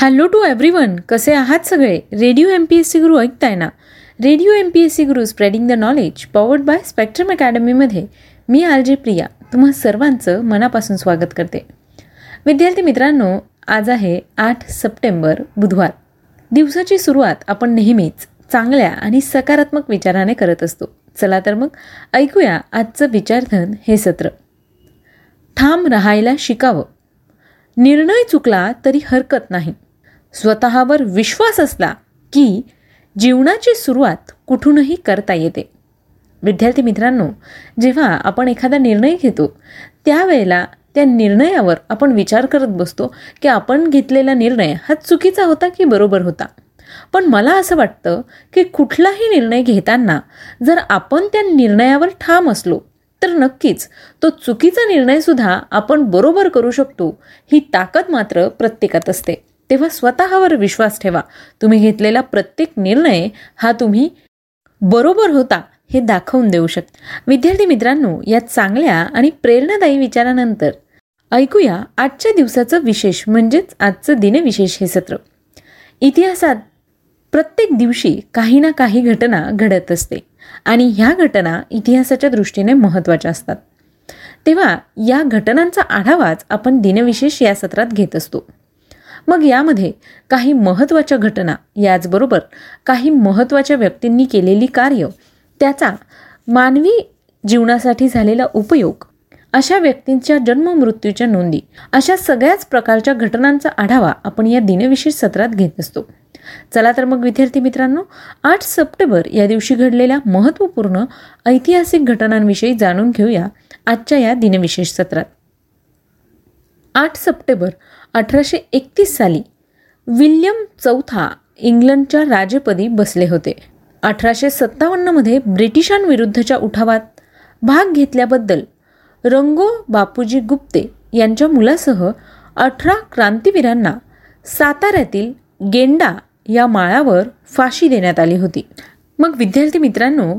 Hello to everyone कसे आहात सगळे? Radio M P S C Guru ऐकताय ना? Radio M P S C Guru spreading the knowledge powered by spectrum अकॅडमीमध्ये मी R J Priya तुम्हा सर्वांचं मनापासून स्वागत करते. विद्यार्थी मित्रांनो आज आहे आठ सप्टेंबर बुधवार. दिवसाची सुरुवात आपण नेहमीच चांगल्या आणि सकारात्मक विचाराने करत असतो. चला तर मग ऐकूया आजचं विचारधन हे सत्र. ठाम राहायला शिकावं. निर्णय चुकला तरी हरकत नाही. स्वतःवर विश्वास असला की जीवनाची सुरुवात कुठूनही करता येते. विद्यार्थी मित्रांनो जेव्हा आपण एखादा निर्णय घेतो त्यावेळेला त्या निर्णयावर आपण विचार करत बसतो की आपण घेतलेला निर्णय हा चुकीचा होता की बरोबर होता. पण मला असं वाटतं की कुठलाही निर्णय घेताना जर आपण त्या निर्णयावर ठाम असलो तर नक्कीच तो चुकीचा निर्णयसुद्धा आपण बरोबर करू शकतो. ही ताकद मात्र प्रत्येकात असते. तेव्हा स्वतःवर विश्वास ठेवा. तुम्ही घेतलेला प्रत्येक निर्णय हा तुम्ही बरोबर होता हे दाखवून देऊ शकता विद्यार्थी मित्रांनो या चांगल्या आणि प्रेरणादायी विचारानंतर ऐकूया आजच्या दिवसाचं विशेष म्हणजेच आजचं दिनविशेष हे सत्र. इतिहासात प्रत्येक दिवशी काही ना काही घटना घडत असते आणि ह्या घटना इतिहासाच्या दृष्टीने महत्त्वाच्या असतात. तेव्हा या घटनांचा आढावाच आपण दिनविशेष या सत्रात घेत असतो. मग यामध्ये काही महत्त्वाच्या घटना याचबरोबर काही महत्त्वाच्या व्यक्तींनी केलेली कार्य त्याचा मानवी जीवनासाठी झालेला उपयोग अशा व्यक्तींच्या जन्ममृत्यूच्या नोंदी अशा सगळ्याच प्रकारच्या घटनांचा आढावा आपण या दिनविशेष सत्रात घेत असतो. चला तर मग विद्यार्थी मित्रांनो आठ सप्टेंबर या दिवशी घडलेल्या महत्त्वपूर्ण ऐतिहासिक घटनांविषयी जाणून घेऊया आजच्या या दिनविशेष सत्रात. आठ सप्टेंबर अठराशे एकतीस साली विल्यम चौथा इंग्लंडच्या राजेपदी बसले होते. अठराशे सत्तावन्नमध्ये ब्रिटिशांविरुद्धच्या उठावात भाग घेतल्याबद्दल रंगो बापूजी गुप्ते यांच्या मुलासह अठरा क्रांतीवीरांना साताऱ्यातील गेंडा या माळावर फाशी देण्यात आली होती. मग विद्यार्थी मित्रांनो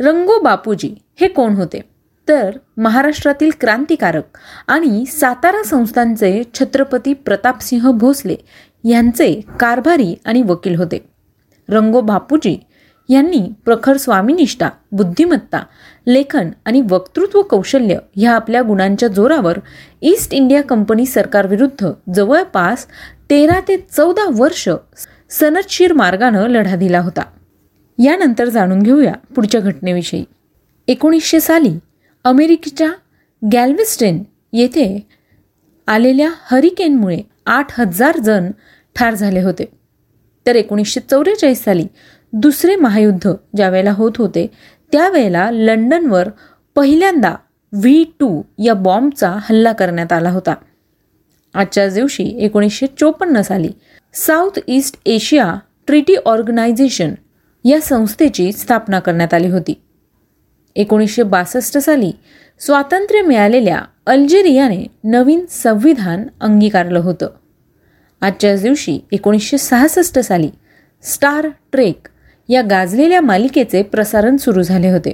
रंगो बापूजी हे कोण होते? तर महाराष्ट्रातील क्रांतिकारक आणि सातारा संस्थांचे छत्रपती प्रतापसिंह भोसले यांचे कारभारी आणि वकील होते. रंगो बापूजी यांनी प्रखर स्वामीनिष्ठा बुद्धिमत्ता लेखन आणि वक्तृत्व कौशल्य ह्या आपल्या गुणांच्या जोरावर ईस्ट इंडिया कंपनी सरकारविरुद्ध जवळपास तेरा ते चौदा वर्ष सनदशीर मार्गानं लढा दिला होता. यानंतर जाणून घेऊया पुढच्या घटनेविषयी. एकोणीसशे साली अमेरिकेच्या गॅल्विस्टेन येथे आलेल्या हरिकेनमुळे आठ हजार जण ठार झाले होते. तर एकोणीसशे चौवेचाळीस साली दुसरे महायुद्ध ज्यावेळेला होत होते त्यावेळेला लंडनवर पहिल्यांदा व्ही टू या बॉम्बचा हल्ला करण्यात आला होता. आजच्याच दिवशी एकोणीसशे चोपन्न साली South East Asia Treaty Organization या संस्थेची स्थापना करण्यात आली होती. एकोणीसशे बासष्ट साली स्वातंत्र्य मिळालेल्या अल्जेरियाने नवीन संविधान अंगीकारलं होतं. आजच्याच दिवशी एकोणीसशे सहासष्ट साली स्टार ट्रेक या गाजलेल्या मालिकेचे प्रसारण सुरू झाले होते.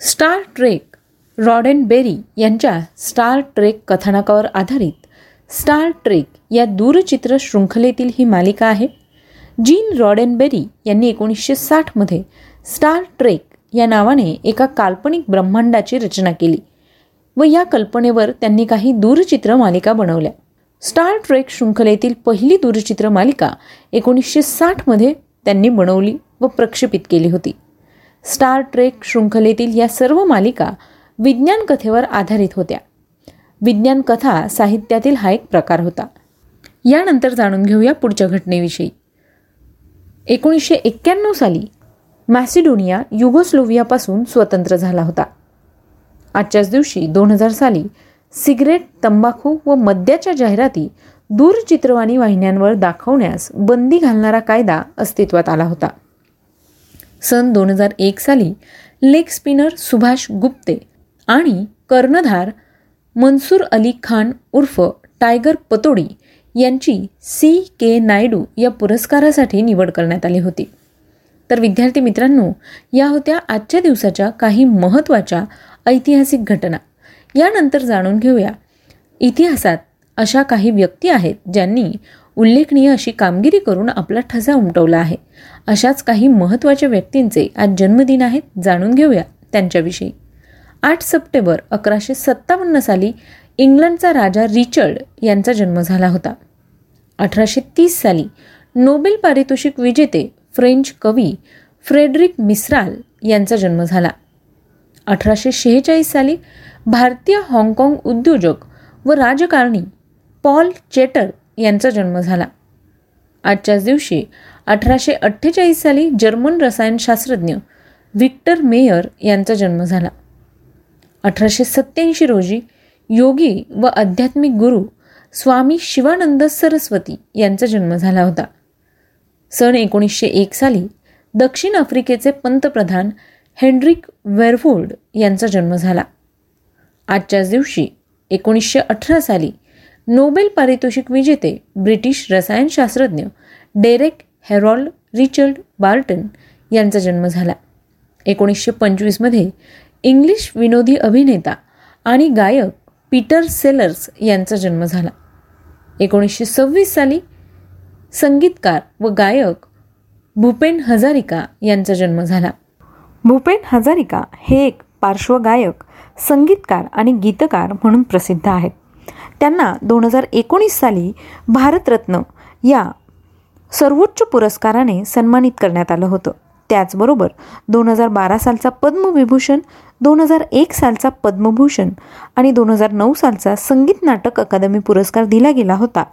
स्टार ट्रेक रॉडेन बेरी यांच्या स्टार ट्रेक कथानकावर आधारित स्टार ट्रेक या दूरचित्र शृंखलेतील ही मालिका आहे. जीन रॉडेनबेरी यांनी एकोणीसशे साठमध्ये स्टार ट्रेक या नावाने एका काल्पनिक ब्रह्मांडाची रचना केली व या कल्पनेवर त्यांनी काही दूरचित्र मालिका बनवल्या. स्टार ट्रेक शृंखलेतील पहिली दूरचित्र मालिका एकोणीसशे साठमध्ये त्यांनी बनवली व प्रक्षेपित केली होती. स्टार ट्रेक शृंखलेतील या सर्व मालिका विज्ञान कथेवर आधारित होत्या. विज्ञान कथा साहित्यातील हा एक प्रकार होता. यानंतर जाणून घेऊया पुढच्या घटनेविषयी. एकोणीसशे एक्क्याण्णव साली मॅसिडोनिया युगोस्लोवियापासून स्वतंत्र झाला होता. आजच्याच दिवशी दोन हजार साली सिगरेट तंबाखू व मद्याच्या जाहिराती दूरचित्रवाणी वाहिन्यांवर दाखवण्यास बंदी घालणारा कायदा अस्तित्वात आला होता. सन दोन हजार एक साली लेग स्पिनर सुभाष गुप्ते आणि कर्णधार मनसूर अली खान उर्फ टायगर पतोडी यांची सी के नायडू या पुरस्कारासाठी निवड करण्यात आली होती. तर विद्यार्थी मित्रांनो या होत्या आजच्या दिवसाच्या काही महत्त्वाच्या ऐतिहासिक घटना. यानंतर जाणून घेऊया. इतिहासात अशा काही व्यक्ती आहेत ज्यांनी उल्लेखनीय अशी कामगिरी करून आपला ठसा उमटवला आहे. अशाच काही महत्त्वाच्या व्यक्तींचे आज जन्मदिन आहेत जाणून घेऊया त्यांच्याविषयी. आठ सप्टेंबर अकराशे सत्तावन्न साली इंग्लंडचा राजा रिचर्ड यांचा जन्म झाला होता. अठराशे तीस साली नोबेल पारितोषिक विजेते फ्रेंच कवी फ्रेडरिक मिस्राल यांचा जन्म झाला. अठराशे शेहेचाळीस साली भारतीय हाँगकाँग उद्योजक व राजकारणी पॉल चेटर यांचा जन्म झाला. आजच्याच दिवशी अठराशे अठ्ठेचाळीस साली जर्मन रसायनशास्त्रज्ञ व्हिक्टर मेयर यांचा जन्म झाला. अठराशे सत्याऐंशी रोजी योगी व आध्यात्मिक गुरु स्वामी शिवानंद सरस्वती यांचा जन्म झाला होता. सन एकोणीसशे एक साली दक्षिण आफ्रिकेचे पंतप्रधान हेनरिक वेरफोर्ड यांचा जन्म झाला. आजच्याच दिवशी एकोणीसशे अठरा साली नोबेल पारितोषिक विजेते ब्रिटिश रसायनशास्त्रज्ञ डेरेक हेरॉल्ड रिचर्ड बार्टन यांचा जन्म झाला. एकोणीसशे पंचवीसमध्ये इंग्लिश विनोदी अभिनेता आणि गायक पीटर सेलर्स यांचा जन्म झाला. एकोणीसशे सव्वीस साली संगीतकार व गायक भूपेन हजारिका यांचा जन्म झाला. भूपेन हजारिका हे एक पार्श्वगायक संगीतकार आणि गीतकार म्हणून प्रसिद्ध आहेत. त्यांना दोन हजार एकोणीस साली भारतरत्न या सर्वोच्च पुरस्काराने सन्मानित करण्यात आलं होतं. त्याचबरोबर दोन हजार बारा सालचा पद्मविभूषण दोन हजार एक सालचा पद्मभूषण आणि दोन हजार नऊ सालचा संगीत नाटक अकादमी पुरस्कार दिला गेला होता.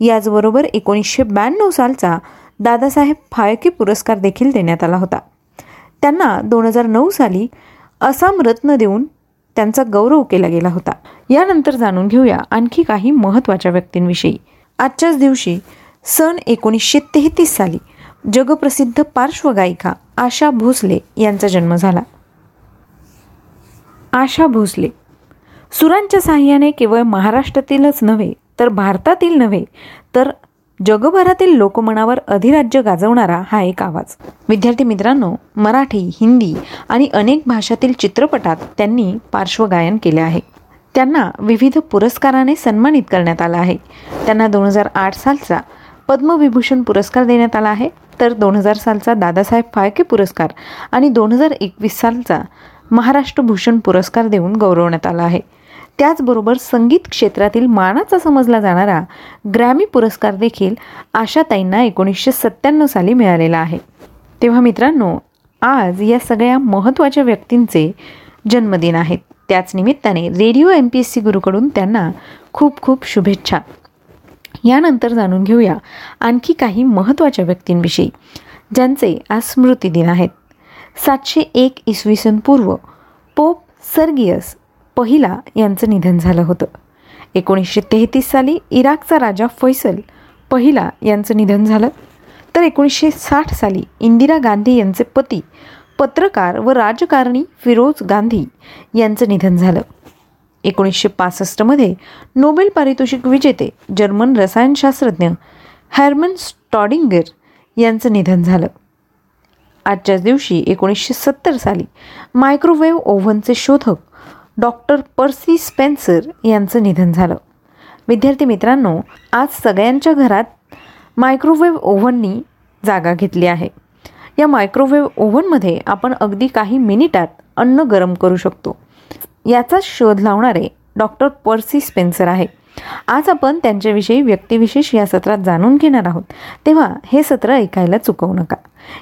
याचबरोबर एकोणीसशे ब्याण्णव सालचा दादासाहेब फाळके पुरस्कार देखील देण्यात आला होता. त्यांना दोन हजार नऊ साली आसाम रत्न देऊन त्यांचा गौरव केला गेला होता. यानंतर जाणून घेऊया आणखी काही महत्त्वाच्या व्यक्तींविषयी. आजच्याच दिवशी सन एकोणीसशे तेहतीस साली जगप्रसिद्ध पार्श्वगायिका आशा भोसले यांचा जन्म झाला. आशा भोसले. सुरांच्या साह्याने केवळ महाराष्ट्रातीलच नव्हे तर भारतातील नव्हे तर जगभरातील लोकमनावर अधिराज्य गाजवणारा हा एक आवाज. विद्यार्थी मित्रांनो मराठी हिंदी आणि अनेक भाषातील चित्रपटात त्यांनी पार्श्वगायन केले आहे. त्यांना विविध पुरस्काराने सन्मानित करण्यात आला आहे. त्यांना दोन हजार आठ सालचा पद्मविभूषण पुरस्कार देण्यात आला आहे तर दोन हजार सालचा दादासाहेब फाळके पुरस्कार आणि दोन हजार एकवीस सालचा महाराष्ट्र भूषण पुरस्कार देऊन गौरवण्यात आला आहे. त्याचबरोबर संगीत क्षेत्रातील मानाचा समजला जाणारा ग्रॅमी पुरस्कार देखील आशाताईंना एकोणीसशे सत्त्याण्णव साली मिळालेला आहे. तेव्हा मित्रांनो आज या सगळ्या महत्त्वाच्या व्यक्तींचे जन्मदिन आहेत त्याच निमित्ताने Radio M P S C गुरुकडून त्यांना खूप खूप शुभेच्छा. यानंतर जाणून घेऊया आणखी काही महत्त्वाच्या व्यक्तींविषयी ज्यांचे आज स्मृतिदिन आहेत. सातशे एक इसवी सन पूर्व पोप सर्गियस पहिला यांचं निधन झालं होतं. एकोणीसशे तेहतीस साली इराकचा राजा फैसल पहिला यांचं निधन झालं. तर एकोणीसशे साठ साली इंदिरा गांधी यांचे पती पत्रकार व राजकारणी फिरोज गांधी यांचं निधन झालं. एकोणीसशे पासष्टमध्ये नोबेल पारितोषिक विजेते जर्मन रसायनशास्त्रज्ञ हॅर्मन स्टॉडिंगर यांचं निधन झालं. आजच्याच दिवशी एकोणीसशे सत्तर साली मायक्रोवेव्ह ओव्हनचे शोधक डॉक्टर पर्सी स्पेन्सर यांचं निधन झालं. विद्यार्थी मित्रांनो आज सगळ्यांच्या घरात मायक्रोवेव्ह ओव्हननी जागा घेतली आहे. या मायक्रोवेव्ह ओव्हनमध्ये आपण अगदी काही मिनिटात अन्न गरम करू शकतो. याचाच शोध लावणारे डॉक्टर पर्सी स्पेन्सर आहे आज आपण त्यांच्याविषयी व्यक्तिविशेष या सत्रात जाणून घेणार आहोत. तेव्हा हे सत्र ऐकायला चुकवू नका.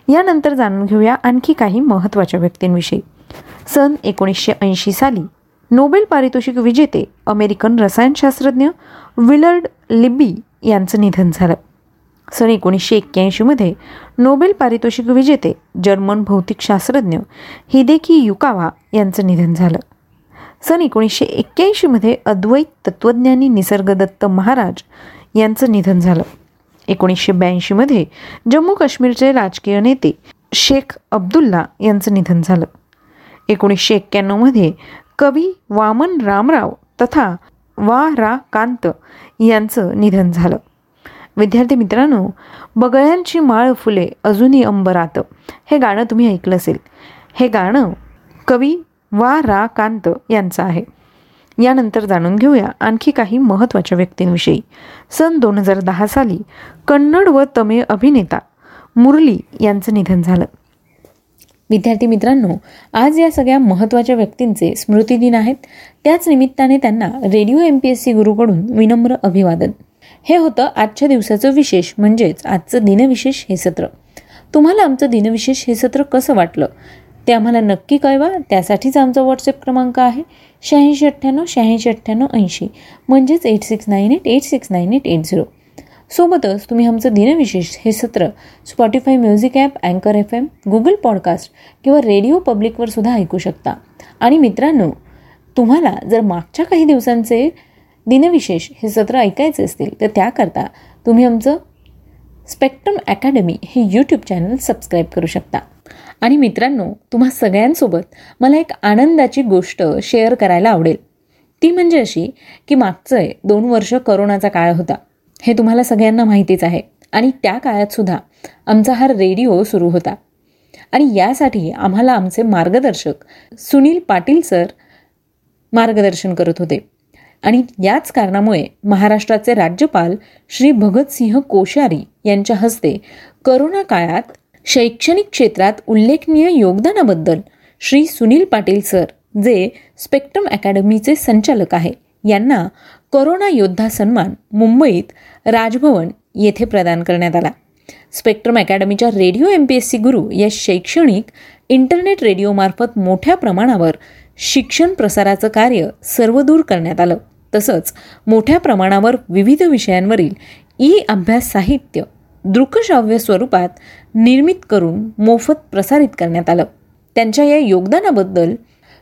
यानंतर जाणून घेऊया आणखी काही महत्त्वाच्या व्यक्तींविषयी. सन एकोणीसशे ऐंशी साली नोबेल पारितोषिक विजेते अमेरिकन रसायनशास्त्रज्ञ विलर्ड लिब्बी यांचं निधन झालं. सन एकोणीसशे एक्क्याऐंशीमध्ये नोबेल पारितोषिक विजेते जर्मन भौतिकशास्त्रज्ञ हिदेकी युकावा यांचं निधन झालं. सन एकोणीसशे एक्क्याऐंशीमध्ये अद्वैत तत्त्वज्ञानी निसर्गदत्त महाराज यांचं निधन झालं. एकोणीसशे ब्याऐंशीमध्ये जम्मू काश्मीरचे राजकीय नेते शेख अब्दुल्ला यांचं निधन झालं. एकोणीसशे एक्क्याण्णवमध्ये कवी वामन रामराव तथा वा रा कांत यांचं निधन झालं. विद्यार्थी मित्रांनो बगळ्यांची माळ फुले अजूनही अंबरात. हे गाणं तुम्ही ऐकलं असेल. हे गाणं कवी वा रा कांत यांचं आहे. यानंतर जाणून घेऊया आणखी काही महत्त्वाच्या व्यक्तींविषयी. सन दोन हजार दहा साली कन्नड व तमिळ अभिनेता मुरली यांचं निधन झालं. विद्यार्थी मित्रांनो आज या सगळ्या महत्त्वाच्या व्यक्तींचे स्मृतिदिन आहेत. त्याच निमित्ताने त्यांना Radio M P S C गुरुकडून विनम्र अभिवादन. हे होतं आजच्या दिवसाचं विशेष म्हणजेच आजचं दिनविशेष हे सत्र. तुम्हाला आमचं दिनविशेष हे सत्र कसं वाटलं? ते आम्हाला नक्की कळवा. त्यासाठीच आमचा व्हॉट्सअप क्रमांक आहे. शहाऐंशी अठ्ठ्याण्णव शहाऐंशी अठ्ठ्याण्णव ऐंशी. म्हणजेच eight six nine eight eight six nine eight eight zero सोबतच तुम्ही आमचं दिनविशेष हे सत्र स्पॉटीफाय म्युझिक ॲप अँकर एफ एम गुगल पॉडकास्ट किंवा रेडिओ पब्लिकवर सुद्धा ऐकू शकता. आणि मित्रांनो तुम्हाला जर मागच्या काही दिवसांचे दिनविशेष हे सत्र ऐकायचे असतील तर त्याकरता तुम्ही आमचं स्पेक्ट्रम अकॅडमी हे यूट्यूब चॅनल सबस्क्राईब करू शकता. आणि मित्रांनो तुम्हा सगळ्यांसोबत मला एक आनंदाची गोष्ट शेअर करायला आवडेल. ती म्हणजे अशी की मागचं दोन वर्ष करोनाचा काळ होता. हे तुम्हाला सगळ्यांना माहितीच आहे. आणि त्या काळात सुद्धा आमचा हा रेडिओ सुरू होता. आणि यासाठी आम्हाला आमचे मार्गदर्शक सुनील पाटील सर मार्गदर्शन करत होते. आणि याच कारणामुळे महाराष्ट्राचे राज्यपाल श्री भगतसिंह कोश्यारी यांच्या हस्ते करोना काळात शैक्षणिक क्षेत्रात उल्लेखनीय योगदानाबद्दल श्री सुनील पाटील सर जे स्पेक्ट्रम अकॅडमीचे संचालक आहे. यांना करोना योद्धा सन्मान मुंबईत राजभवन येथे प्रदान करण्यात आला. Spectrum अकॅडमीच्या Radio M P S C Guru या शैक्षणिक इंटरनेट रेडिओमार्फत मोठ्या प्रमाणावर शिक्षण प्रसाराचं कार्य सर्वदूर करण्यात आलं. तसंच मोठ्या प्रमाणावर विविध विषयांवरील ई अभ्यास साहित्य दृकश्राव्य स्वरूपात निर्मित करून मोफत प्रसारित करण्यात आलं. त्यांच्या या योगदानाबद्दल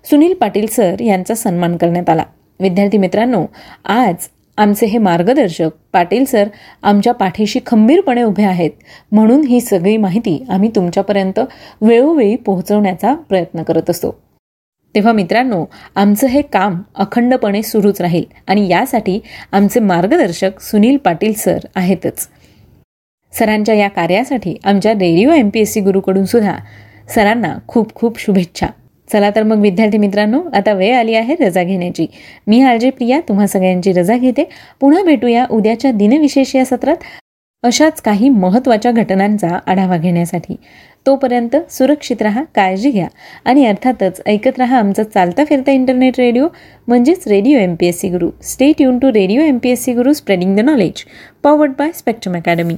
सुनील पाटील सर यांचा सन्मान करण्यात आला. विद्यार्थी मित्रांनो आज आमचे हे मार्गदर्शक पाटील सर आमच्या पाठीशी खंबीरपणे उभे आहेत म्हणून ही सगळी माहिती आम्ही तुमच्यापर्यंत वेळोवेळी पोहोचवण्याचा प्रयत्न करत असतो. तेव्हा मित्रांनो आमचं हे काम अखंडपणे सुरूच राहील आणि यासाठी आमचे मार्गदर्शक सुनील पाटील सर आहेतच. सरांच्या या कार्यासाठी आमच्या Radio M P S C गुरुकडून सुद्धा सरांना खूप खूप शुभेच्छा. चला तर मग विद्यार्थी मित्रांनो आता वेळ आली आहे रजा घेण्याची. मी आलजे प्रिया तुम्हा सगळ्यांची रजा घेते. पुन्हा भेटूया उद्याच्या दिनविशेष या सत्रात अशाच काही महत्त्वाच्या घटनांचा आढावा घेण्यासाठी. तोपर्यंत सुरक्षित राहा काळजी घ्या आणि अर्थातच ऐकत राहा आमचं चालता फिरता इंटरनेट रेडिओ म्हणजेच Radio M P S C Guru. Stay tune to Radio M P S C Guru spreading the knowledge powered by Spectrum Academy